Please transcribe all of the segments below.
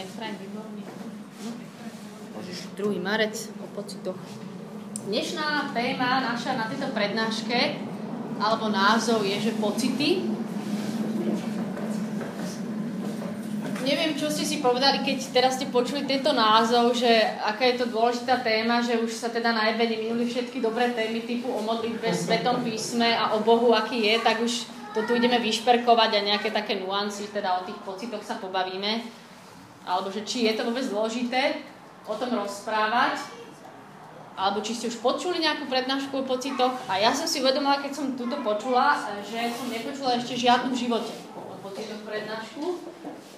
Efraim, výborný. 2. marec o pocitoch. Dnešná téma naša na tejto prednáške, alebo názov je, že pocity. Neviem, čo ste si povedali, keď teraz ste počuli tento názov, že aká je to dôležitá téma, že už sa teda na ebene minuli všetky dobré témy typu o modlitbe, svetom písme a o Bohu, aký je, tak už to tu ideme vyšperkovať a nejaké také nuancy, teda o tých pocitoch sa pobavíme. Alebo že či je to vôbec dôležité, o tom rozprávať, alebo či ste už počuli nejakú prednášku o pocitoch. A ja som si uvedomila, keď som túto počula, že som nepočula ešte žiadnu v živote o pocitoch prednášku,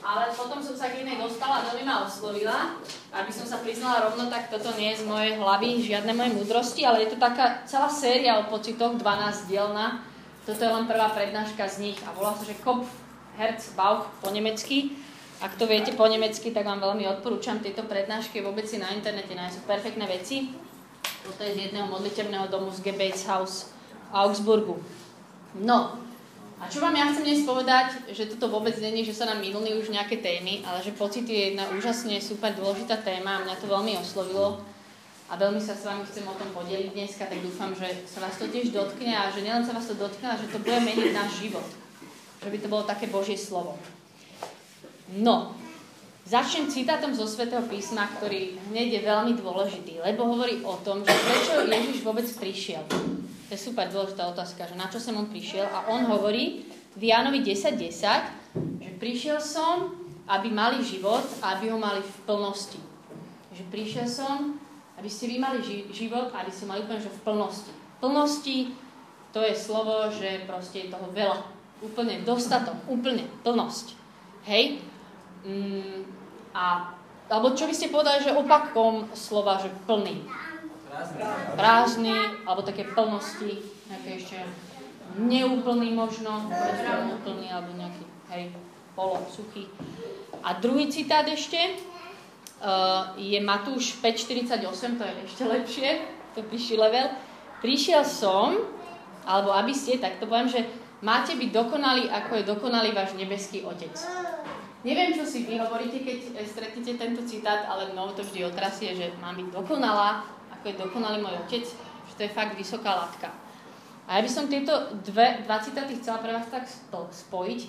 ale potom som sa k inej dostala veľmi ma oslovila. Aby som sa priznala rovno, tak toto nie je z mojej hlavy žiadne moje múdrosti, ale je to taká celá séria o pocitoch, 12 dielna. Toto je len prvá prednáška z nich a volá sa, že Kopf, Herz, Bauch po nemecky. Ak to viete po nemecky, tak vám veľmi odporúčam tieto prednášky. Vôbec si na internete nájsť perfektné veci. Toto je z jedného modlitebného domu z Gebetshaus v Augsburgu. No, a čo vám ja chcem dnes povedať, že toto vôbec není, že sa nám minuli už nejaké témy, ale že pocity je jedna úžasne super dôležitá téma a mňa to veľmi oslovilo a veľmi sa s vami chcem o tom podeliť dneska, tak dúfam, že sa vás to tiež dotkne a že nielen sa vás to dotkne, ale že to bude meniť náš život. Že by to bolo také Božie slovo. No, začnem citátom zo Svetého písma, ktorý hneď je veľmi dôležitý, lebo hovorí o tom, že prečo Ježiš vôbec prišiel. To je super dôležitá otázka, že na čo som on prišiel. A on hovorí v Jánovi 10.10, 10, že prišiel som, aby mali život a aby ho mali v plnosti. Že prišiel som, aby ste vy mali ži- život a aby ste mali úplne že v plnosti. Plnosti to je slovo, že proste je toho veľa. Úplne dostatok, úplne plnosť. Hej? Mm, a, alebo čo by ste povedali, že opakom slova, že plný? Prázdny, alebo také plnosti, nejaké ešte neúplný možno, neúplný, alebo nejaký, hej, polo, suchý. A druhý citát ešte uh, je Matúš 5.48, to je ešte lepšie, to píši level. Prišiel som, alebo aby ste, tak to poviem, že máte byť dokonalí, ako je dokonalý váš nebeský Otec. Neviem, čo si vy hovoríte, keď stretnete tento citát, ale mnou to vždy otrasie, že mám byť dokonalá, ako je dokonalý môj otec, že to je fakt vysoká latka. A ja by som tieto dve, dva citáty chcela pre vás tak spojiť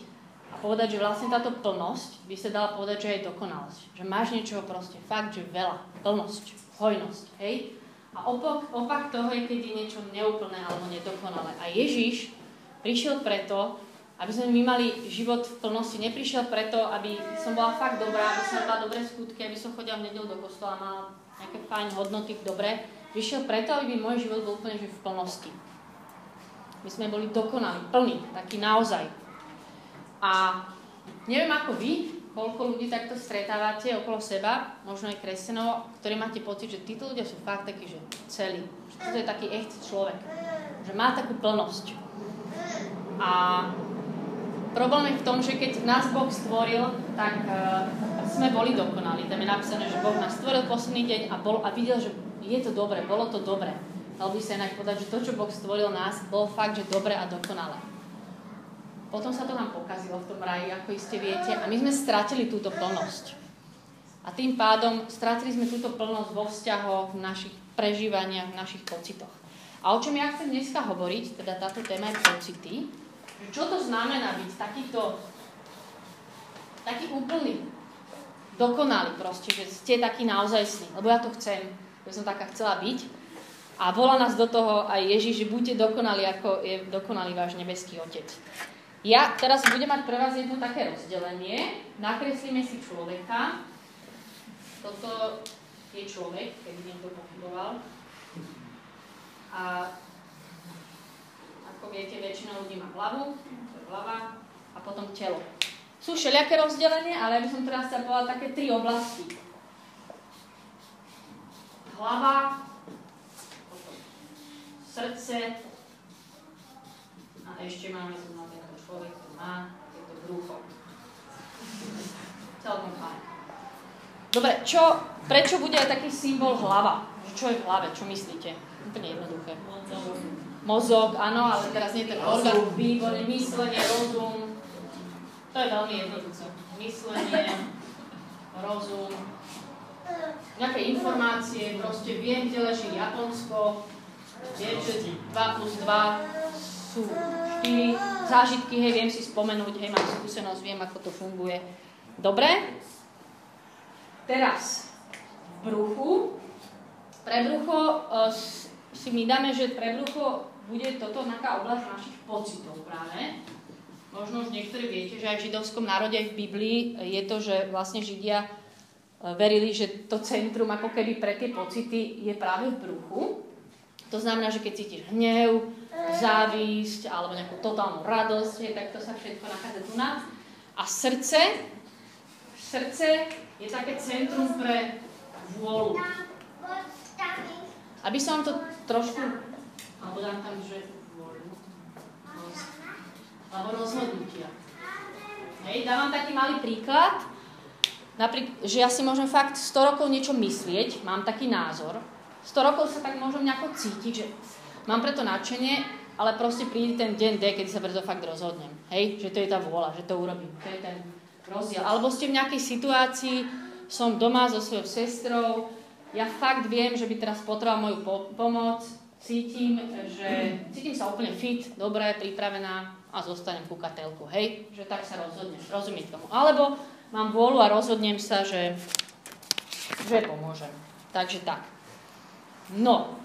a povedať, že vlastne táto plnosť by sa dala povedať, že je dokonalosť. Že máš niečoho proste fakt, že veľa. Plnosť, hojnosť, hej? A opak, opak toho je, keď je niečo neúplné alebo nedokonalé. A Ježiš prišiel preto, aby sme my mali život v plnosti. Neprišiel preto, aby som bola fakt dobrá, aby som mala dobré skutky, aby som chodila v nedelu do kostola a mala nejaké fajn hodnoty, dobre. Prišiel preto, aby môj život bol úplne že v plnosti. My sme boli dokonali, plní, taký naozaj. A neviem ako vy, koľko ľudí takto stretávate okolo seba, možno aj kresťanov, ktorí máte pocit, že títo ľudia sú fakt takí, že celí. Že toto je taký echt človek. Že má takú plnosť. A Problém je v tom, že keď nás Boh stvoril, tak uh, sme boli dokonali. Tam je napísané, že Boh nás stvoril posledný deň a, bol, a videl, že je to dobre, bolo to dobre. Dal by sa inak povedať, že to, čo Boh stvoril nás, bolo fakt, že dobre a dokonalé. Potom sa to nám pokazilo v tom raji, ako iste viete, a my sme stratili túto plnosť. A tým pádom stratili sme túto plnosť vo vzťahoch, v našich prežívaniach, v našich pocitoch. A o čom ja chcem dneska hovoriť, teda táto téma je pocity, čo to znamená byť takýto, taký úplný, dokonalý proste, že ste taký naozajstný, lebo ja to chcem, ja som taká chcela byť. A volá nás do toho aj Ježiš, že buďte dokonali, ako je dokonalý váš nebeský Otec. Ja teraz budem mať pre vás jedno také rozdelenie. Nakreslíme si človeka. Toto je človek, keby niekto pochyboval. A ako viete, väčšina ľudí má hlavu, to je hlava, a potom telo. Sú všelijaké rozdelenie, ale ja by som teraz chcela povedať také tri oblasti. Hlava, potom srdce a ešte máme tu na tento človek, ktorý má tieto brucho. Celkom fajn. Dobre, čo, prečo bude aj taký symbol hlava? Čo je v hlave? Čo myslíte? Úplne jednoduché mozog, áno, ale teraz nie ten orgán, výborne, myslenie, rozum. To je veľmi jednoduché. Myslenie, rozum. informácie, proste viem, kde leží Japonsko, viem, že 2 plus 2 sú 4 zážitky, hej, viem si spomenúť, hej, mám skúsenosť, viem, ako to funguje. Dobre? Teraz v bruchu. Pre brucho uh, si my dáme, že pre brucho bude toto taká oblasť našich pocitov práve. Možno už niektorí viete, že aj v židovskom národe, aj v Biblii je to, že vlastne Židia e, verili, že to centrum ako keby pre tie pocity je práve v bruchu. To znamená, že keď cítiš hnev, závisť alebo nejakú totálnu radosť, tak to sa všetko nachádza tu nás. A srdce, srdce je také centrum pre vôľu. Aby som to trošku, alebo dám tam, že vôľu, alebo rozhodnutia. Hej, dávam taký malý príklad, napríklad, že ja si môžem fakt 100 rokov niečo myslieť, mám taký názor, 100 rokov sa tak môžem nejako cítiť, že mám preto nadšenie, ale proste príde ten deň D, kedy sa preto fakt rozhodnem. Hej, že to je tá vôľa, že to urobím. To je ten rozdiel. Alebo ste v nejakej situácii, som doma so svojou sestrou, ja fakt viem, že by teraz potreboval moju po- pomoc, cítim, že cítim sa úplne fit, dobré, pripravená a zostanem ku katelku, hej? Že tak sa rozhodnem, rozumieť tomu. Alebo mám vôľu a rozhodnem sa, že, že pomôžem. Takže tak. No,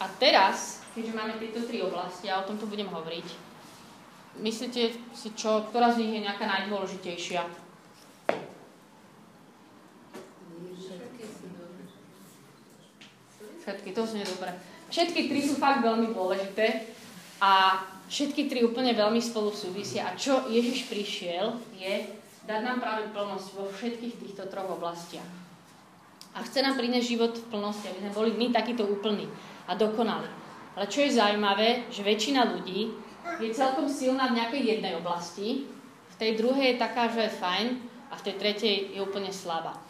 a teraz, keďže máme tieto tri oblasti, a o tomto budem hovoriť, myslíte si, čo, ktorá z nich je nejaká najdôležitejšia? Všetky, to znie dobre. Všetky tri sú fakt veľmi dôležité a všetky tri úplne veľmi spolu súvisia. A čo Ježiš prišiel, je dať nám práve plnosť vo všetkých týchto troch oblastiach. A chce nám priniesť život v plnosti, aby sme boli my takýto úplní a dokonali. Ale čo je zaujímavé, že väčšina ľudí je celkom silná v nejakej jednej oblasti, v tej druhej je taká, že je fajn a v tej tretej je úplne slabá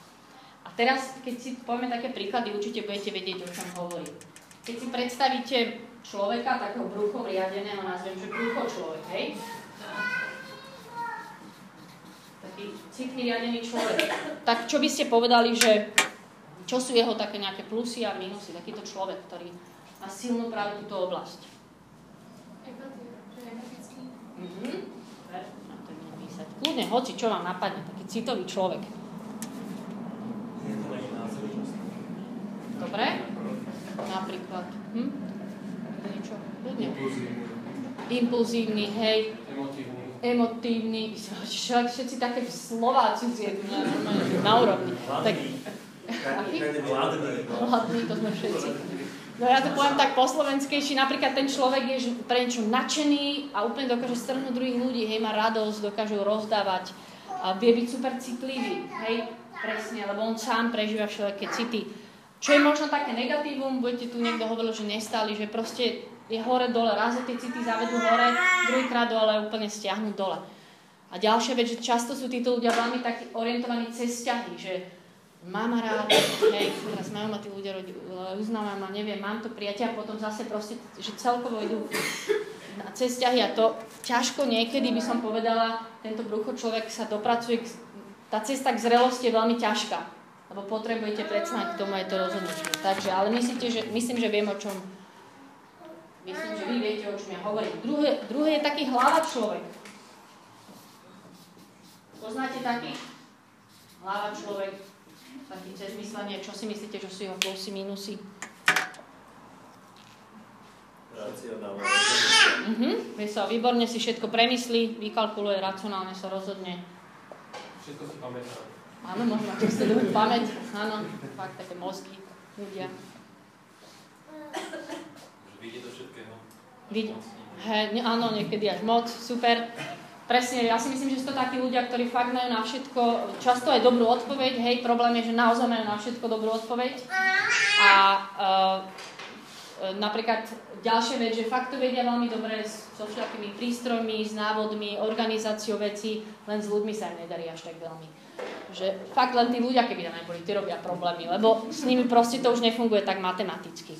teraz, keď si povieme také príklady, určite budete vedieť, o čom hovorím. Keď si predstavíte človeka, takého bruchom riadeného, nazvem, že brucho človek, hej? Taký citný riadený človek. Tak čo by ste povedali, že čo sú jeho také nejaké plusy a minusy, takýto človek, ktorý má silnú práve túto oblasť? Mhm. Kľudne, hoci, čo vám napadne, taký citový človek. Dobre? Napríklad. Hm? Niečo? Ľudne. Impulzívny. hej. Emotívny. Emotívny. Všetci také Slováci zjedú na úrovni. Tak, Hladný, to sme všetci. No ja to poviem tak po slovenskejší, napríklad ten človek je pre niečo nadšený a úplne dokáže strhnúť druhých ľudí, hej, má radosť, dokáže rozdávať a vie byť super citlivý, hej, presne, lebo on sám prežíva všelijaké city čo je možno také negatívum, budete tu niekto hovoril, že nestali, že proste je hore dole, raz tie city zavedú hore, druhýkrát dole úplne stiahnu dole. A ďalšia vec, že často sú títo ľudia veľmi tak orientovaní cez vzťahy, že mám rád, hej, teraz majú ma tí ľudia, uznávam ma, neviem, mám to priateľ a potom zase proste, že celkovo idú na cez vzťahy a to ťažko niekedy by som povedala, tento brucho človek sa dopracuje, tá cesta k zrelosti je veľmi ťažká lebo potrebujete predsa k tomu aj to rozhodnutie. Takže, ale myslíte, že, myslím, že viem, o čom myslím, že vy viete, o čom ja hovorím. Druhé, druhé je taký hlava človek. Poznáte taký? Hlava človek, taký cez myslenie. Čo si myslíte, čo sú jeho plusy, minusy? Mhm, vie sa, výborne si všetko premyslí, vykalkuluje, racionálne sa rozhodne. Všetko si pamätá. Áno, možno dobrú pamäť. Áno, fakt také mozgy ľudia. Vidí to všetkého. Vidí. He, áno, niekedy až moc, super. Presne, ja si myslím, že sú to takí ľudia, ktorí fakt majú na všetko, často aj dobrú odpoveď, hej, problém je, že naozaj majú na všetko dobrú odpoveď. A uh, napríklad ďalšia vec, že fakt to vedia veľmi dobre so všetkými prístrojmi, s návodmi, organizáciou veci, len s ľuďmi sa im nedarí až tak veľmi že fakt len tí ľudia, keby tam neboli, tí robia problémy, lebo s nimi proste to už nefunguje tak matematicky.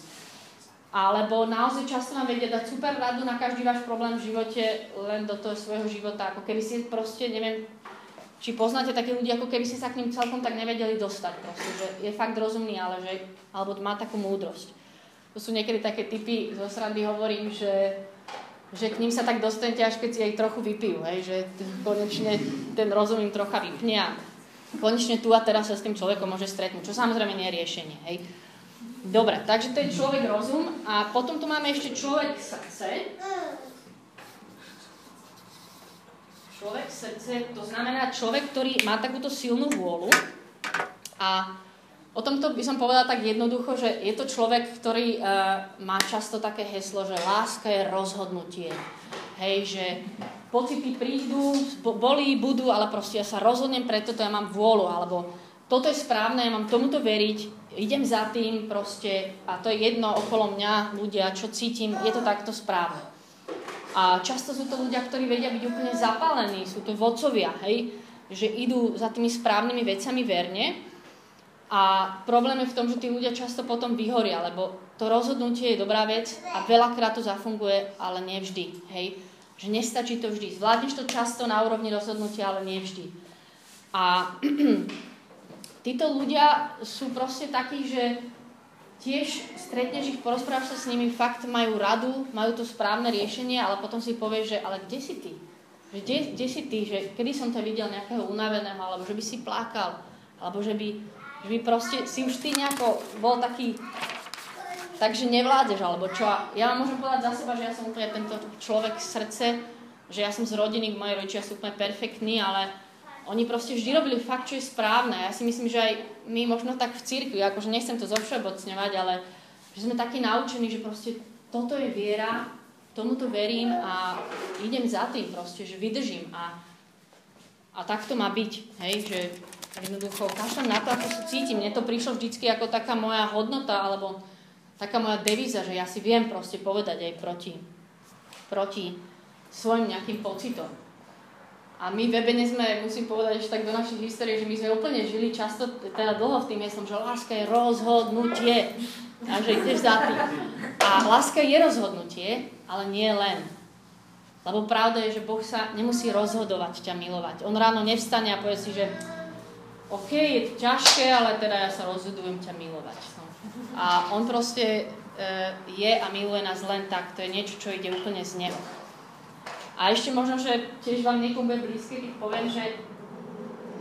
Alebo naozaj často vám vedia dať super radu na každý váš problém v živote, len do toho svojho života, ako keby si proste, neviem, či poznáte také ľudí, ako keby ste sa k ním celkom tak nevedeli dostať proste, že je fakt rozumný, ale že, alebo má takú múdrosť. To sú niekedy také typy, zo srandy hovorím, že, že k ním sa tak dostanete, až keď si aj trochu vypijú, hej, že konečne ten rozum im trocha vypne a konečne tu a teraz sa s tým človekom môže stretnúť, čo samozrejme nie je riešenie, hej. Dobre, takže to je človek rozum a potom tu máme ešte človek srdce. Človek srdce, to znamená človek, ktorý má takúto silnú vôľu a o tomto by som povedala tak jednoducho, že je to človek, ktorý uh, má často také heslo, že láska je rozhodnutie. Hej, že pocity prídu, bolí, budú, ale proste ja sa rozhodnem preto, to ja mám vôľu, alebo toto je správne, ja mám tomuto veriť, idem za tým proste a to je jedno okolo mňa, ľudia, čo cítim, je to takto správne. A často sú to ľudia, ktorí vedia byť úplne zapálení, sú to vodcovia, hej, že idú za tými správnymi vecami verne a problém je v tom, že tí ľudia často potom vyhoria, lebo to rozhodnutie je dobrá vec a veľakrát to zafunguje, ale nevždy, hej. Že nestačí to vždy. Zvládneš to často na úrovni rozhodnutia, ale nevždy. A títo ľudia sú proste takí, že tiež stretneš ich, porozprávaš sa s nimi, fakt majú radu, majú to správne riešenie, ale potom si povieš, že ale kde si ty? Že kde, kde si ty? Že kedy som ťa videl nejakého unaveného, alebo že by si plakal, alebo že by, že by proste si už ty nejako bol taký takže nevládeš, alebo čo. Ja vám môžem povedať za seba, že ja som úplne tento človek srdce, že ja som z rodiny, moji rodičia sú úplne perfektní, ale oni proste vždy robili fakt, čo je správne. Ja si myslím, že aj my možno tak v cirkvi, akože nechcem to zovšeobecňovať, ale že sme takí naučení, že proste toto je viera, tomuto verím a idem za tým proste, že vydržím a, a tak to má byť, hej, že jednoducho kašľam na to, ako sa cítim. Mne to prišlo vždycky ako taká moja hodnota, alebo taká moja devíza, že ja si viem proste povedať aj proti, proti svojim nejakým pocitom. A my v Ebene sme, musím povedať ešte tak do našej histórie, že my sme úplne žili často, teda dlho v tým miestom, že láska je rozhodnutie. A že ideš za tým. A láska je rozhodnutie, ale nie len. Lebo pravda je, že Boh sa nemusí rozhodovať ťa milovať. On ráno nevstane a povie si, že OK, je to ťažké, ale teda ja sa rozhodujem ťa milovať. No. A on proste e, je a miluje nás len tak. To je niečo, čo ide úplne z neho. A ešte možno, že tiež vám niekomu bude blízke, keď poviem, že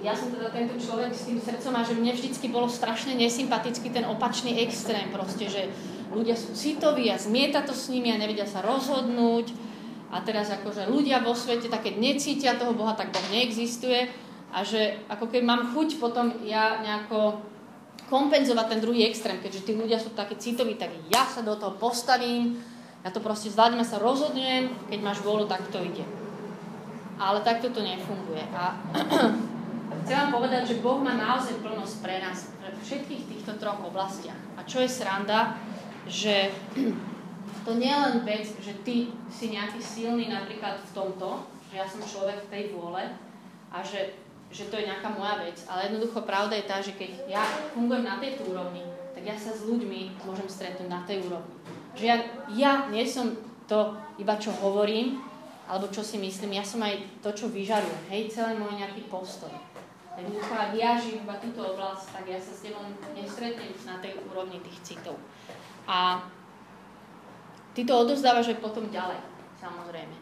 ja som teda tento človek s tým srdcom a že mne vždycky bolo strašne nesympatický ten opačný extrém proste, že ľudia sú citoví a zmieta to s nimi a nevedia sa rozhodnúť a teraz akože ľudia vo svete také necítia toho Boha, tak Boh neexistuje a že ako keď mám chuť potom ja nejako kompenzovať ten druhý extrém, keďže tí ľudia sú také citoví, tak ja sa do toho postavím ja to proste zvládnem sa rozhodnem, keď máš vôľu, tak to ide. Ale takto to nefunguje. A chcem vám povedať, že Boh má naozaj plnosť pre nás v všetkých týchto troch oblastiach. A čo je sranda, že to nie je len vec, že ty si nejaký silný napríklad v tomto, že ja som človek v tej vôle a že, že to je nejaká moja vec, ale jednoducho pravda je tá, že keď ja fungujem na tejto úrovni, tak ja sa s ľuďmi môžem stretnúť na tej úrovni. Že ja, ja nie som to iba čo hovorím, alebo čo si myslím, ja som aj to, čo vyžarujem. Hej, celý môj nejaký postoj. Jednoducho, ak ja žijem iba túto oblasť, tak ja sa s tebou nestretnem na tej úrovni tých citov. A ty to odozdávaš aj potom ďalej, samozrejme,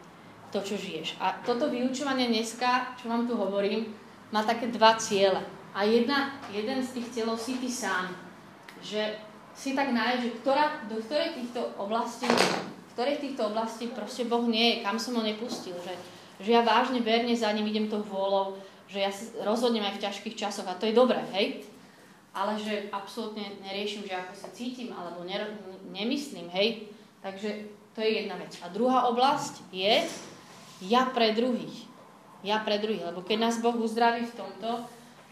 to, čo žiješ. A toto vyučovanie dneska, čo vám tu hovorím, má také dva ciele. A jedna, jeden z tých cieľov si ty sám. Že si tak nájsť, že ktorá, do ktorej týchto oblastí, v ktorej týchto oblastí proste Boh nie je, kam som ho nepustil, že, že ja vážne verne za ním idem tou vôľou, že ja sa rozhodnem aj v ťažkých časoch a to je dobré, hej? Ale že absolútne neriešim, že ako sa cítim alebo ne, nemyslím, hej? Takže to je jedna vec. A druhá oblasť je ja pre druhých. Ja pre druhých, lebo keď nás Boh uzdraví v tomto,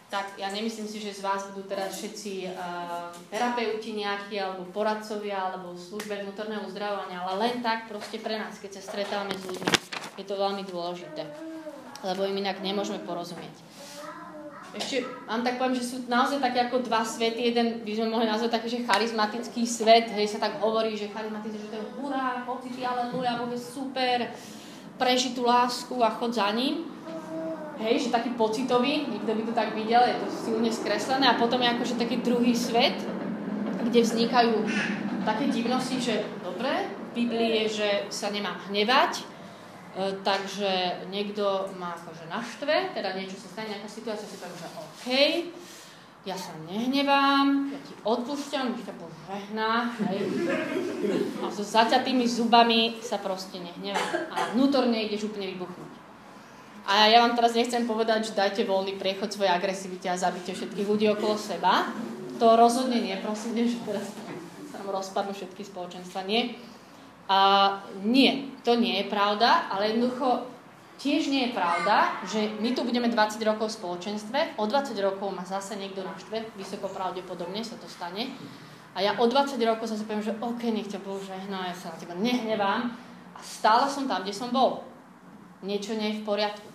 tak ja nemyslím si, že z vás budú teraz všetci uh, terapeuti nejakí, alebo poradcovia, alebo službe vnútorného uzdravovania, ale len tak proste pre nás, keď sa stretávame s ľuďmi. Je to veľmi dôležité, lebo im inak nemôžeme porozumieť. Ešte vám tak poviem, že sú naozaj také ako dva svety. Jeden by sme mohli nazvať taký, že charizmatický svet, hej, sa tak hovorí, že charizmatický, že to je hurá, pocity, aleluja, Boh je super, prežitú lásku a chod za ním. hej, že taký pocitový, nikto by to tak videl, je to silne skreslené a potom je akože taký druhý svet, kde vznikajú také divnosti, že dobre, v Biblii je, že sa nemám hnevať, takže niekto ma akože naštve, teda niečo sa stane, nejaká situácia, si poviem, že OK, ja sa nehnevám, ja ti odpúšťam, už ťa požehná, hej. A so zaťatými zubami sa proste nehnevám. A vnútorne ideš úplne vybuchnúť. A ja vám teraz nechcem povedať, že dajte voľný priechod svojej agresivite a zabite všetkých ľudí okolo seba. To rozhodne nie, prosím, že teraz sa nám rozpadnú všetky spoločenstva. Nie. A nie, to nie je pravda, ale jednoducho Tiež nie je pravda, že my tu budeme 20 rokov v spoločenstve, o 20 rokov ma zase niekto naštve, vysoko pravdepodobne sa to stane. A ja o 20 rokov sa poviem, že OK, nech ťa Bože, no ja sa na teba nehnevám. A stále som tam, kde som bol. Niečo nie je v poriadku.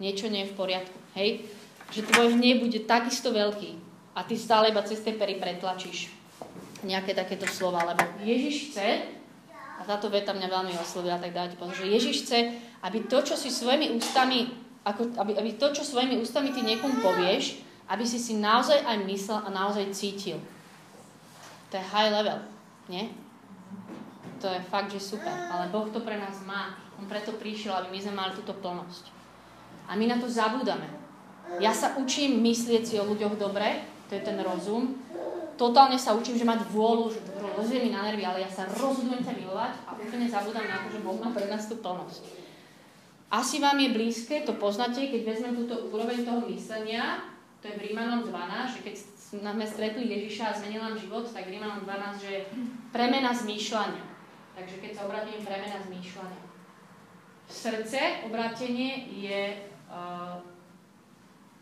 Niečo nie je v poriadku. Hej? Že tvoj hnev bude takisto veľký a ty stále iba cez tie pery pretlačíš nejaké takéto slova, lebo Ježiš chce, a táto veta mňa veľmi oslovila, tak dávate pozor, že Ježiš chce, aby to, čo si svojimi ústami, ako, aby, aby to, čo svojimi ústami ty niekomu povieš, aby si si naozaj aj myslel a naozaj cítil. To je high level, nie? To je fakt, že super. Ale Boh to pre nás má. On preto prišiel, aby my sme mali túto plnosť. A my na to zabúdame. Ja sa učím myslieť si o ľuďoch dobre, to je ten rozum. Totálne sa učím, že mať vôľu, že dobro, mi na nervy, ale ja sa rozhodujem ťa milovať a úplne zabúdam na to, že Boh má pre nás tú plnosť. Asi vám je blízke, to poznáte, keď vezmem túto úroveň toho myslenia, to je v Rímanom 12, že keď sme stretli Ježiša a zmenil nám život, tak v Rímanom 12, že premena zmýšľania. Takže keď sa obratím, premena zmýšľania. Srdce, obratenie je, uh,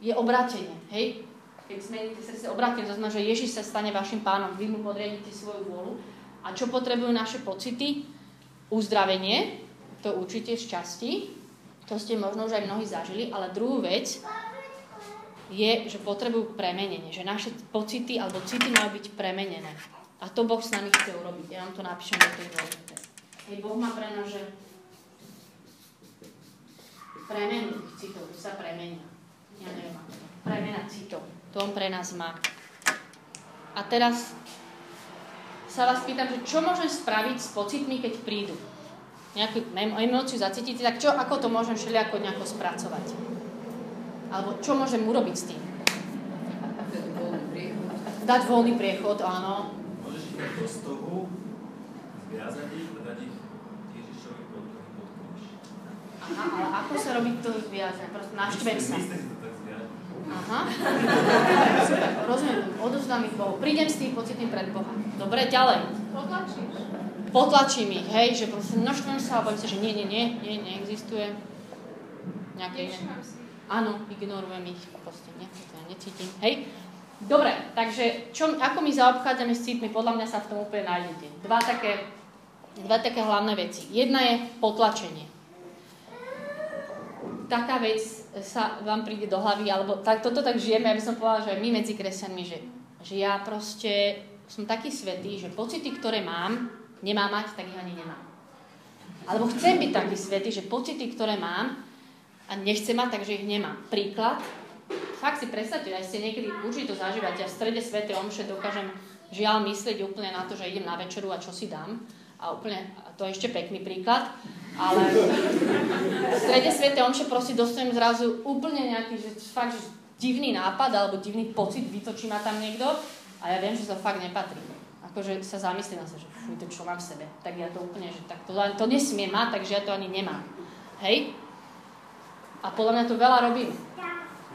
je obratenie, hej? Keď zmeníte srdce, obratenie, to znamená, že Ježiš sa stane vašim pánom, vy mu podriadíte svoju vôľu. A čo potrebujú naše pocity? Uzdravenie, to určite z časti, to ste možno už aj mnohí zažili, ale druhú vec je, že potrebujú premenenie, že naše pocity alebo city majú byť premenené. A to Boh s nami chce urobiť. Ja vám to napíšem do tej dôležité. Hej, Boh má pre nás, že premenu citov, sa premenia. Ja neviem. Premena citov. To on pre nás má. A teraz sa vás pýtam, že čo môžem spraviť s pocitmi, keď prídu? nejakú emóciu zacítite, tak čo, ako to môžem všelijako nejako spracovať? Alebo čo môžem urobiť s tým? Dať voľný priechod, áno. Môžeš ich do stohu zviazať ich a dať ich Ježišovi pod Aha, ale ako sa robí to zviazanie? Proste naštvem sa. Aha. Rozumiem. Odovzdám ich Bohu. Prídem s tým pocitným pred Boha. Dobre, ďalej. Potlačíš potlačím ich, hej, že proste množstvom sa a sa, že nie, nie, nie, nie, neexistuje. Nejaké iné. Áno, ignorujem ich, proste to ja necítim, hej. Dobre, takže čo, ako my zaobchádzame s cítmi, podľa mňa sa v tom úplne nájdete. Dva také, dva také hlavné veci. Jedna je potlačenie. Taká vec sa vám príde do hlavy, alebo tak, toto tak žijeme, aby som povedala, že my medzi kresťanmi, že, že ja proste som taký svetý, že pocity, ktoré mám, nemá mať, tak ich ani nemá. Alebo chcem byť taký svetý, že pocity, ktoré mám a nechcem mať, takže ich nemám. Príklad, fakt si predstavte, aj ste niekedy určite to zažívate, ja v strede Svete Omše dokážem žiaľ myslieť úplne na to, že idem na večeru a čo si dám. A úplne, a to je ešte pekný príklad, ale v strede Svete Omše proste dostanem zrazu úplne nejaký, že fakt, že divný nápad alebo divný pocit, vytočí ma tam niekto a ja viem, že to fakt nepatrí. Akože sa zamyslím na sa, že fuj, to čo mám v sebe, tak ja to úplne, že tak to, to nesmie mať, takže ja to ani nemám. Hej? A podľa mňa to veľa robím.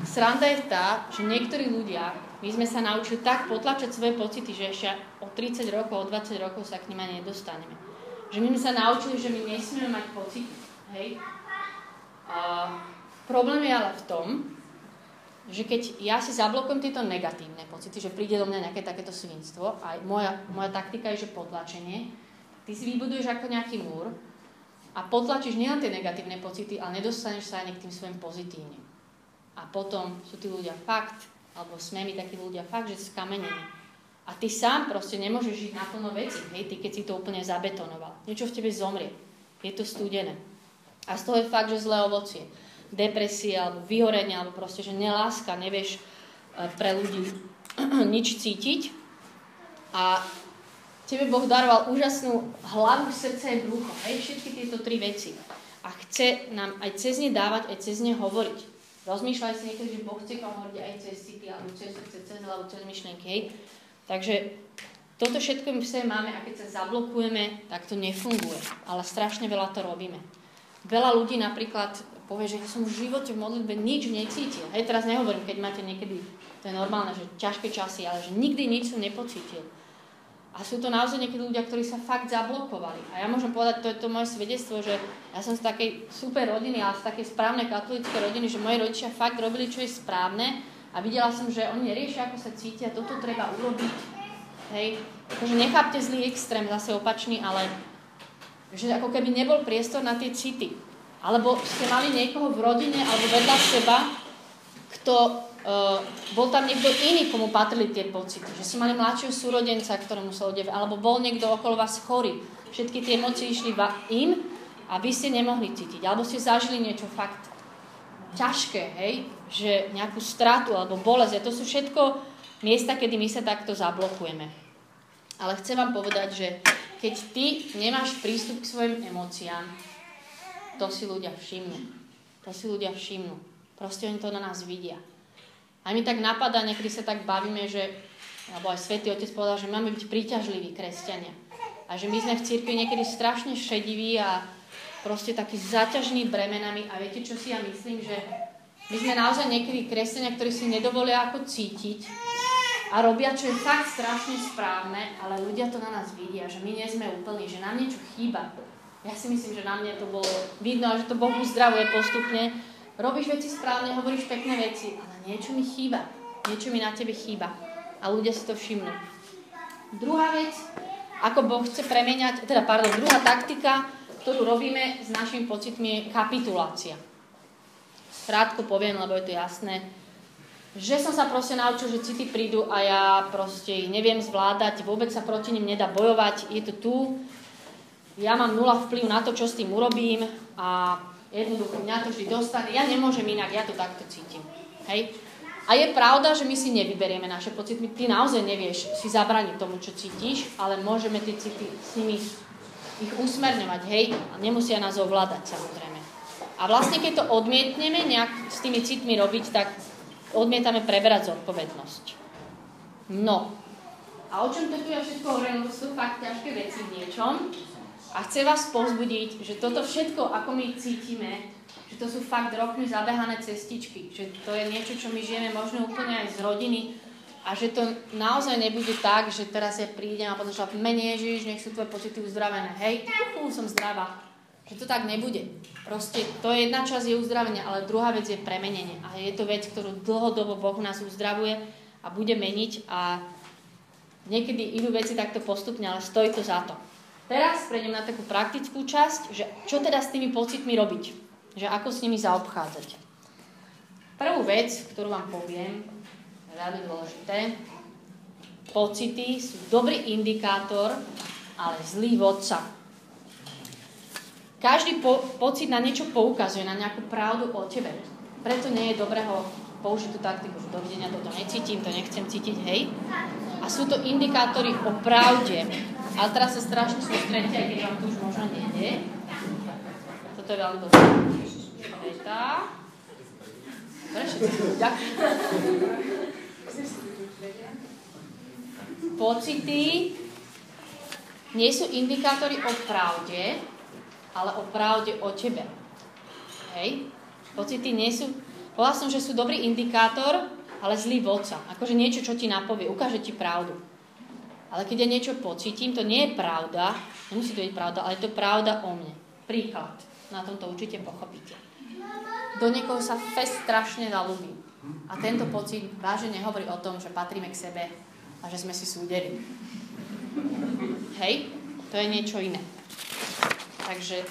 Sranda je tá, že niektorí ľudia, my sme sa naučili tak potlačať svoje pocity, že ešte o 30 rokov, o 20 rokov sa k nim nedostaneme. Že my sme sa naučili, že my nesmieme mať pocity. Hej? A problém je ale v tom, že keď ja si zablokujem tieto negatívne pocity, že príde do mňa nejaké takéto svinstvo a moja, moja taktika je, že potlačenie, ty si vybuduješ ako nejaký múr a potlačíš nielen tie negatívne pocity, ale nedostaneš sa ani k tým svojim pozitívnym. A potom sú tí ľudia fakt, alebo sme my takí ľudia fakt, že skamenení. A ty sám proste nemôžeš žiť naplno veci, hej, ty keď si to úplne zabetonoval. Niečo v tebe zomrie. Je to studené. A z toho je fakt, že zlé ovocie. depresie alebo vyhorenie, alebo proste, že neláska, nevieš e, pre ľudí nič cítiť. A tebe Boh daroval úžasnú hlavu, srdce a brucho. Hej, všetky tieto tri veci. A chce nám aj cez ne dávať, aj cez ne hovoriť. Rozmýšľaj si niekedy, že Boh chce vám hovoriť aj cez city, alebo cez srdce, cez hlavu, cez myšlienky. Hej. Takže toto všetko my v sebe máme a keď sa zablokujeme, tak to nefunguje. Ale strašne veľa to robíme. Veľa ľudí napríklad povie, že ja som v živote v modlitbe nič necítil. Hej, teraz nehovorím, keď máte niekedy, to je normálne, že ťažké časy, ale že nikdy nič som nepocítil. A sú to naozaj niekedy ľudia, ktorí sa fakt zablokovali. A ja môžem povedať, to je to moje svedectvo, že ja som z takej super rodiny, ale z takej správnej katolíckej rodiny, že moji rodičia fakt robili, čo je správne a videla som, že oni neriešia, ako sa cítia, toto treba urobiť. Hej, akože nechápte zlý extrém, zase opačný, ale že ako keby nebol priestor na tie city. Alebo ste mali niekoho v rodine alebo vedľa seba, kto uh, bol tam niekto iný, komu patrili tie pocity. Že si mali mladšieho súrodenca, ktorému sa odev, alebo bol niekto okolo vás chorý. Všetky tie emócie išli im a vy ste nemohli cítiť. Alebo ste zažili niečo fakt ťažké, hej? Že nejakú stratu alebo bolesť. A to sú všetko miesta, kedy my sa takto zablokujeme. Ale chcem vám povedať, že keď ty nemáš prístup k svojim emóciám, to si ľudia všimnú. To si ľudia všimnú. Proste oni to na nás vidia. A mi tak napadá, niekedy sa tak bavíme, že, alebo aj Svetý Otec povedal, že máme byť príťažliví kresťania. A že my sme v cirkvi niekedy strašne šediví a proste takí zaťažní bremenami. A viete, čo si ja myslím, že my sme naozaj niekedy kresťania, ktorí si nedovolia ako cítiť a robia, čo je fakt strašne správne, ale ľudia to na nás vidia, že my nie sme úplní, že nám niečo chýba. Ja si myslím, že na mne to bolo vidno, že to Boh uzdravuje postupne. Robíš veci správne, hovoríš pekné veci, ale niečo mi chýba. Niečo mi na tebe chýba. A ľudia si to všimnú. Druhá vec, ako Boh chce premeniať, teda pardon, druhá taktika, ktorú robíme s našimi pocitmi, je kapitulácia. Krátko poviem, lebo je to jasné že som sa proste naučil, že city prídu a ja proste neviem zvládať, vôbec sa proti nim nedá bojovať, je to tu, ja mám nula vplyv na to, čo s tým urobím a jednoducho mňa to vždy dostane, ja nemôžem inak, ja to takto cítim. Hej? A je pravda, že my si nevyberieme naše pocity, ty naozaj nevieš si zabraniť tomu, čo cítiš, ale môžeme tie city s nimi ich usmerňovať, hej, a nemusia nás ovládať samozrejme. A vlastne, keď to odmietneme nejak s tými citmi robiť, tak odmietame preberať zodpovednosť. No, a o čom to tu ja všetko hovorím, lebo sú fakt ťažké veci v niečom. A chcem vás pozbudiť, že toto všetko, ako my cítime, že to sú fakt rokmi zabehané cestičky, že to je niečo, čo my žijeme možno úplne aj z rodiny a že to naozaj nebude tak, že teraz ja prídem a potom že mene Ježiš, nech sú tvoje pocity uzdravené. Hej, uhu, som zdravá. Že to tak nebude. Proste to je jedna časť je uzdravenie, ale druhá vec je premenenie. A je to vec, ktorú dlhodobo Boh nás uzdravuje a bude meniť a niekedy idú veci takto postupne, ale stojí to za to. Teraz prejdem na takú praktickú časť, že čo teda s tými pocitmi robiť. Že ako s nimi zaobchádzať. Prvú vec, ktorú vám poviem, veľmi dôležité. Pocity sú dobrý indikátor, ale zlý vodca. Každý po, pocit na niečo poukazuje, na nejakú pravdu o tebe. Preto nie je dobré ho použiť tú taktiku, že dovidenia toto necítim, to nechcem cítiť, hej. A sú to indikátory o pravde. Ale teraz sa strašne sústredite, aj keď vám to už možno nejde. Toto je veľmi dobré. Veta. Pocity nie sú indikátory o pravde, ale o pravde o tebe. Hej? Pocity nie sú... Povedal som, že sú dobrý indikátor, ale zlý vodca. Akože niečo, čo ti napovie, ukáže ti pravdu. Ale keď ja niečo pocítim, to nie je pravda, nemusí to byť pravda, ale je to pravda o mne. Príklad. Na tomto určite pochopíte. Do niekoho sa fest strašne zalúbí. A tento pocit vážne nehovorí o tom, že patríme k sebe a že sme si súdeli. Hej? To je niečo iné. Takže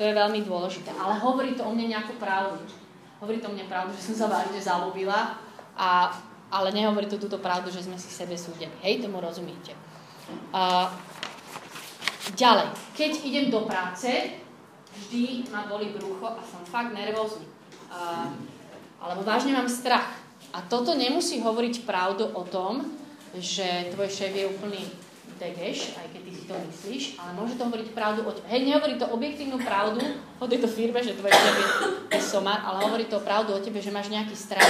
to je veľmi dôležité. Ale hovorí to o mne nejakú pravdu. Hovorí to o mne pravdu, že som sa vážne zalúbila, a, ale nehovorí to túto pravdu, že sme si sebe súdeli. Hej, tomu rozumiete. A, ďalej, keď idem do práce, vždy ma boli brucho a som fakt nervózny. A, alebo vážne mám strach. A toto nemusí hovoriť pravdu o tom, že tvoj šéf je úplný degeš, aj keď ty si to myslíš, ale môže to hovoriť pravdu o tebe. Hej, nehovorí to objektívnu pravdu o tejto firme, že tvoj šéf je somar, ale hovorí to pravdu o tebe, že máš nejaký strach.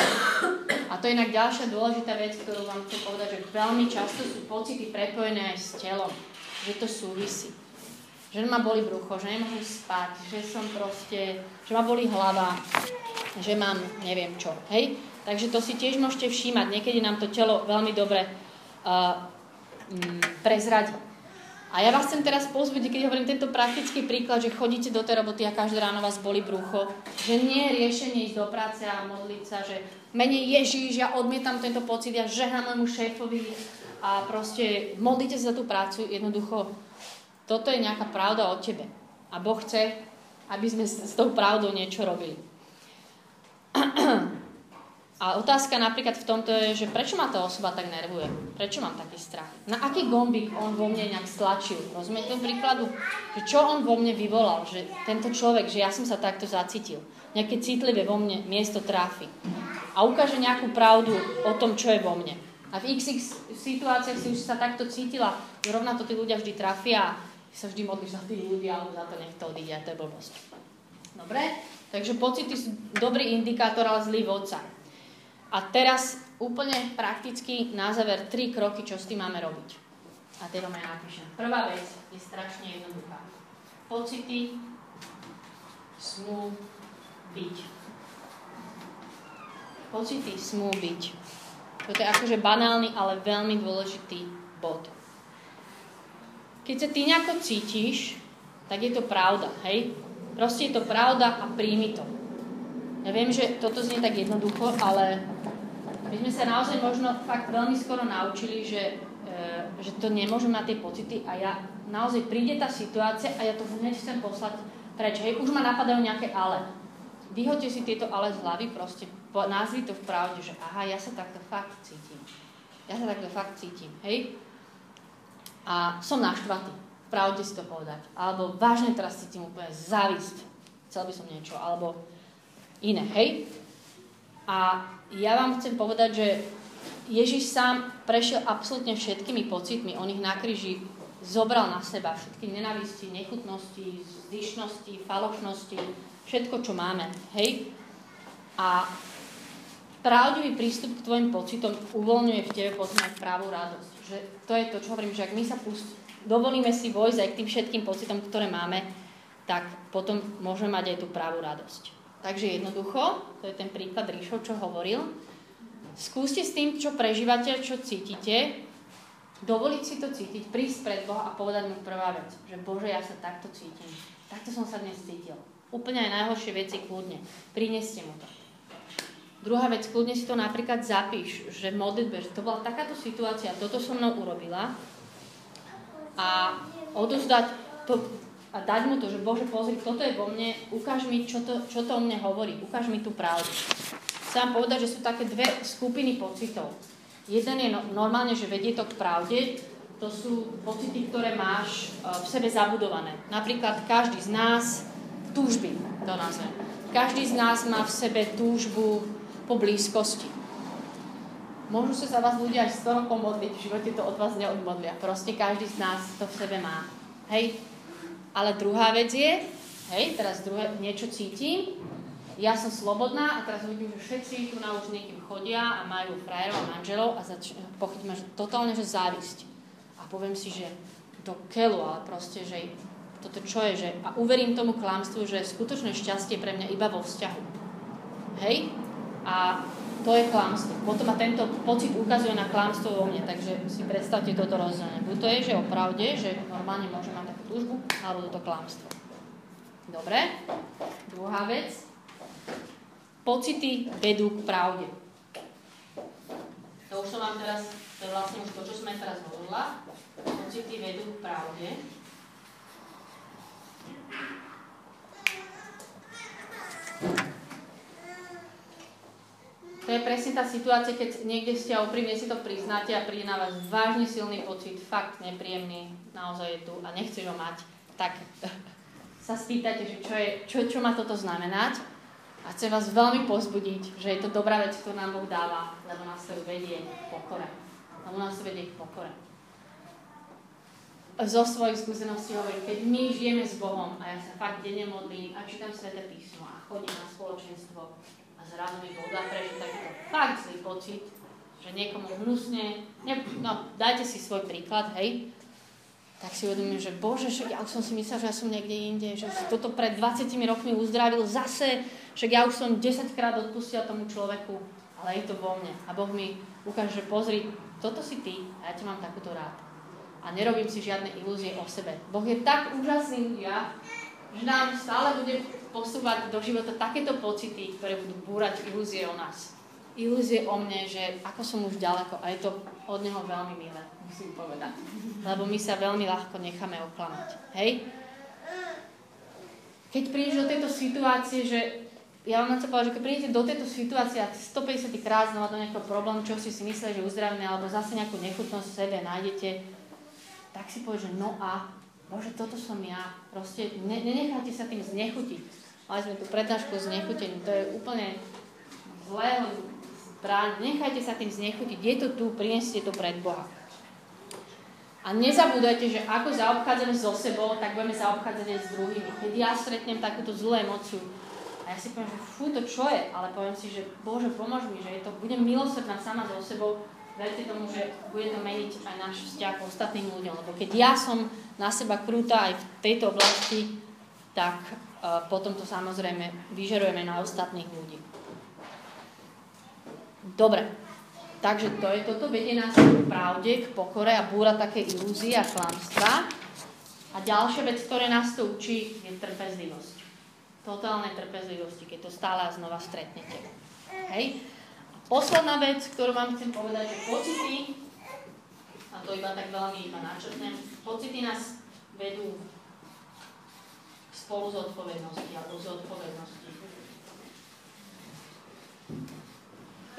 A to je inak ďalšia dôležitá vec, ktorú vám chcem povedať, že veľmi často sú pocity prepojené aj s telom, že to súvisí že ma boli brucho, že nemôžem spať, že som proste, že ma boli hlava, že mám neviem čo, hej? Takže to si tiež môžete všímať, niekedy nám to telo veľmi dobre uh, mm, prezradí. A ja vás chcem teraz pozbudiť, keď hovorím tento praktický príklad, že chodíte do tej roboty a každé ráno vás boli brucho, že nie je riešenie ísť do práce a modliť sa, že menej Ježíš, ja odmietam tento pocit, ja žehnám môjmu šéfovi a proste modlite sa za tú prácu, jednoducho toto je nejaká pravda o tebe. A Boh chce, aby sme s tou pravdou niečo robili. A otázka napríklad v tomto je, že prečo ma tá osoba tak nervuje? Prečo mám taký strach? Na aký gombík on vo mne nejak stlačil? Rozumiete príkladu? Že čo on vo mne vyvolal? Že tento človek, že ja som sa takto zacítil. Nejaké citlivé vo mne miesto tráfi. A ukáže nejakú pravdu o tom, čo je vo mne. A v x situáciách si už sa takto cítila, rovna to tí ľudia vždy trafia sa vždy modlíš za tých ľudí, alebo za to nech to odíde, to je blbosť. Dobre? Takže pocity sú dobrý indikátor, ale zlý vodca. A teraz úplne prakticky na záver tri kroky, čo s tým máme robiť. A tie vám aj napíšem. Prvá vec je strašne jednoduchá. Pocity smú byť. Pocity smú byť. Toto je akože banálny, ale veľmi dôležitý bod. Keď sa ty nejako cítiš, tak je to pravda, hej? Proste je to pravda a príjmi to. Ja viem, že toto znie tak jednoducho, ale my sme sa naozaj možno fakt veľmi skoro naučili, že, e, že to nemôžem mať tie pocity a ja naozaj príde tá situácia a ja to hneď chcem poslať preč. Hej, už ma napadajú nejaké ale. Vyhoďte si tieto ale z hlavy, proste názvi to v pravde, že aha, ja sa takto fakt cítim. Ja sa takto fakt cítim, hej? a som naštvatý. Pravde si to povedať. Alebo vážne teraz cítim úplne závisť. Chcel by som niečo. Alebo iné. Hej? A ja vám chcem povedať, že Ježiš sám prešiel absolútne všetkými pocitmi. On ich na kríži zobral na seba. Všetky nenavisti, nechutnosti, zdyšnosti, falošnosti, všetko, čo máme. Hej? A pravdivý prístup k tvojim pocitom uvoľňuje v tebe potom aj pravú radosť že to je to, čo hovorím, že ak my sa pust, dovolíme si vojsť aj k tým všetkým pocitom, ktoré máme, tak potom môžeme mať aj tú pravú radosť. Takže jednoducho, to je ten príklad Ríšov, čo hovoril, skúste s tým, čo prežívate, čo cítite, dovoliť si to cítiť, prísť pred Boha a povedať mu prvá vec, že Bože, ja sa takto cítim. Takto som sa dnes cítil. Úplne aj najhoršie veci kľudne. Prineste mu to. Druhá vec, kľudne si to napríklad zapíš, že v modlitbe, že to bola takáto situácia, toto so mnou urobila a odozdať to a dať mu to, že Bože, pozri, toto je vo mne, ukáž mi, čo to, čo to o mne hovorí, ukáž mi tú pravdu. Chcem povedať, že sú také dve skupiny pocitov. Jeden je no, normálne, že vedie to k pravde, to sú pocity, ktoré máš e, v sebe zabudované. Napríklad každý z nás túžby, to nazvem. Každý z nás má v sebe túžbu po blízkosti. Môžu sa za vás ľudia aj 100 rokov modliť, v živote to od vás neodmodlia. Proste každý z nás to v sebe má. Hej? Ale druhá vec je, hej, teraz druhé, niečo cítim, ja som slobodná a teraz vidím, že všetci tu na už niekým chodia a majú frajerov a manželov a zač- pochytím, že totálne, že závisť. A poviem si, že do keľu, ale proste, že toto čo je, že a uverím tomu klamstvu, že skutočné šťastie pre mňa iba vo vzťahu. Hej? A to je klamstvo. Potom ma tento pocit ukazuje na klamstvo vo mne, takže si predstavte toto rozdelenie. Buď to je, že o pravde, že normálne môžem mať takú túžbu, alebo toto klamstvo. Dobre? Druhá vec. Pocity vedú k pravde. To už som vám teraz, to je vlastne už to, čo sme teraz hovorila. Pocity vedú k pravde. Thank you. To je presne tá situácia, keď niekde ste a úprimne si to priznáte a príde na vás vážne silný pocit, fakt nepríjemný, naozaj je tu a nechceš ho mať, tak sa spýtate, že čo, je, čo, čo má toto znamenať. A chcem vás veľmi pozbudiť, že je to dobrá vec, ktorú nám Boh dáva, lebo nás to vedie k pokore. Lebo nás to vedie k pokore. Zo svojich skúseností hovorím, keď my žijeme s Bohom a ja sa fakt denne modlím a čítam Svete písmo a chodím na spoločenstvo a zrazu mi Boh dá prežiť takýto fakt zlý pocit, že niekomu hnusne, ne, no dajte si svoj príklad, hej, tak si uvedomím, že bože, že ja už som si myslel, že ja som niekde inde, že toto pred 20 rokmi uzdravil zase, však ja už som 10 krát odpustil tomu človeku, ale je to vo mne. A Boh mi ukáže, že pozri, toto si ty a ja ťa mám takúto rád. A nerobím si žiadne ilúzie o sebe. Boh je tak úžasný ľudia, že nám stále bude posúvať do života takéto pocity, ktoré budú búrať ilúzie o nás. Ilúzie o mne, že ako som už ďaleko a je to od neho veľmi milé, musím povedať. Lebo my sa veľmi ľahko necháme oklamať. Hej? Keď prídeš do tejto situácie, že ja vám chcem povedať, že keď prídete do tejto situácie a 150 krát znova do nejakého problému, čo si si mysleli, že uzdravené, alebo zase nejakú nechutnosť v sebe nájdete, tak si povedz, že no a, bože, toto som ja. Proste ne, nenechajte sa tým znechutiť. Mali sme tu prednášku z nechutení, to je úplne zlé. Nechajte sa tým znechutiť. Je to tu, prineste to pred Boha. A nezabúdajte, že ako zaobchádzame so sebou, tak budeme zaobchádzať aj s druhými. Keď ja stretnem takúto zlú emociu, a ja si poviem, že fú, to čo je? Ale poviem si, že Bože, pomôž mi, že je to, budem milosrdná sama so sebou, verte tomu, že bude to meniť aj náš vzťah k ostatným ľuďom. Lebo keď ja som na seba krúta aj v tejto oblasti, tak uh, potom to samozrejme vyžerujeme na ostatných ľudí. Dobre, takže to je toto, vedie nás k pravde, k pokore a búra také ilúzie a klamstva. A ďalšia vec, ktoré nás to učí, je trpezlivosť totálnej trpezlivosti, keď to stále a znova stretnete. Hej? Posledná vec, ktorú vám chcem povedať, že pocity, a to iba tak veľmi iba načrtnem, pocity nás vedú spolu z odpovednosti alebo z odpovednosti.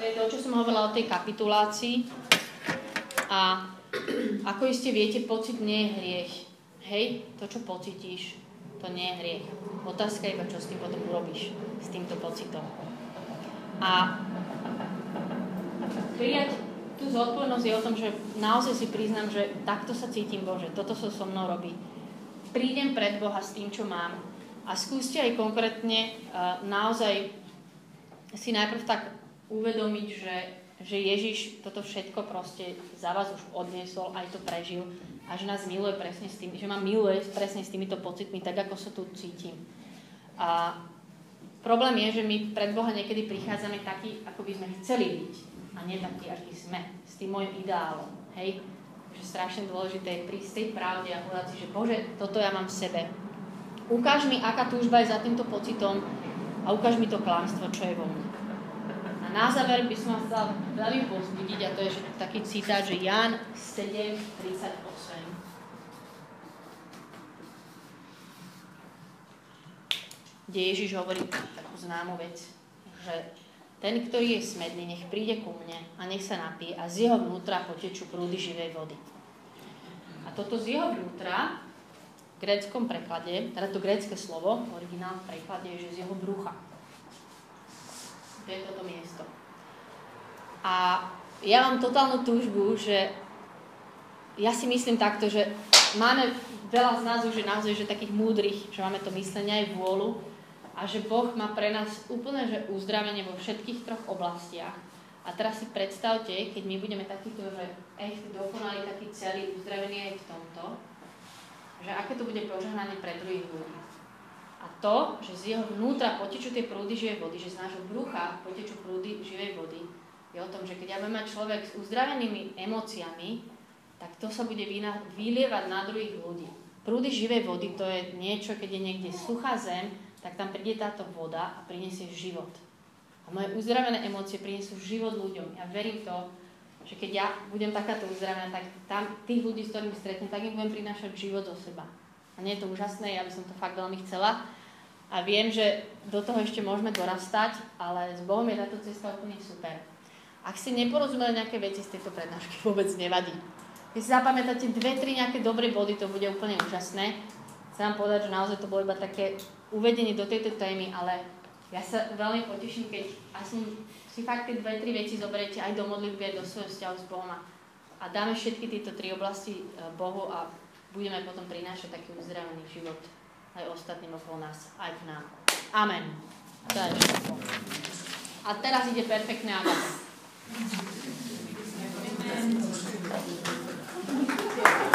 To je to, čo som hovorila o tej kapitulácii. A ako iste viete, pocit nie je hriech. Hej, to, čo pocitíš, to nie je hriech. Otázka je iba, čo s tým potom urobíš, s týmto pocitom. A prijať tú zodpovednosť je o tom, že naozaj si priznám, že takto sa cítim, Bože, toto sa so mnou robí. Prídem pred Boha s tým, čo mám a skúste aj konkrétne uh, naozaj si najprv tak uvedomiť, že, že Ježiš toto všetko proste za vás už odniesol, aj to prežil a že nás miluje presne s tým, že ma miluje presne s týmito pocitmi, tak ako sa tu cítim. A problém je, že my pred Boha niekedy prichádzame takí, ako by sme chceli byť a nie takí, akí sme, s tým môjim ideálom. Hej? Že strašne dôležité je prísť tej pravde a povedať si, že Bože, toto ja mám v sebe. Ukáž mi, aká túžba je za týmto pocitom a ukáž mi to klamstvo, čo je vo mne. A na záver by som vás chcela veľmi pozbudiť, a to je že taký citát, že Jan 7, 38 kde Ježiš hovorí takú známu vec, že ten, ktorý je smedný, nech príde ku mne a nech sa napije a z jeho vnútra potečú prúdy živej vody. A toto z jeho vnútra v gréckom preklade, teda to grécke slovo, v originálnom preklade je, že z jeho brucha. To je toto miesto. A ja mám totálnu túžbu, že ja si myslím takto, že máme veľa z nás už je naozaj že takých múdrych, že máme to myslenie aj vôľu, a že Boh má pre nás úplne že uzdravenie vo všetkých troch oblastiach. A teraz si predstavte, keď my budeme takýto, že echt dokonali taký celý uzdravený aj v tomto, že aké to bude požehnanie pre druhých ľudí. A to, že z jeho vnútra potečú tie prúdy živej vody, že z nášho brucha potečú prúdy živej vody, je o tom, že keď ja budem mať človek s uzdravenými emóciami, tak to sa bude vylievať na druhých ľudí. Prúdy živej vody to je niečo, keď je niekde suchá zem, tak tam príde táto voda a prinesie život. A moje uzdravené emócie prinesú život ľuďom. Ja verím to, že keď ja budem takáto uzdravená, tak tam tých ľudí, s ktorými stretnem, tak im budem prinášať život zo seba. A nie je to úžasné, ja by som to fakt veľmi chcela. A viem, že do toho ešte môžeme dorastať, ale s Bohom je táto cesta úplne super. Ak ste neporozumeli nejaké veci z tejto prednášky, vôbec nevadí. Keď si zapamätáte dve, tri nejaké dobré body, to bude úplne úžasné. Chcem vám povedať, že naozaj to bolo iba také uvedenie do tejto témy, ale ja sa veľmi poteším, keď aspoň si fakt tie dve, tri veci zoberiete aj do modlitby, aj do svojho vzťahu s Bohom a, a dáme všetky tieto tri oblasti e, Bohu a budeme potom prinášať taký uzdravený život aj ostatným okolo nás, aj k nám. Amen. A teraz ide perfektné agape. Amen.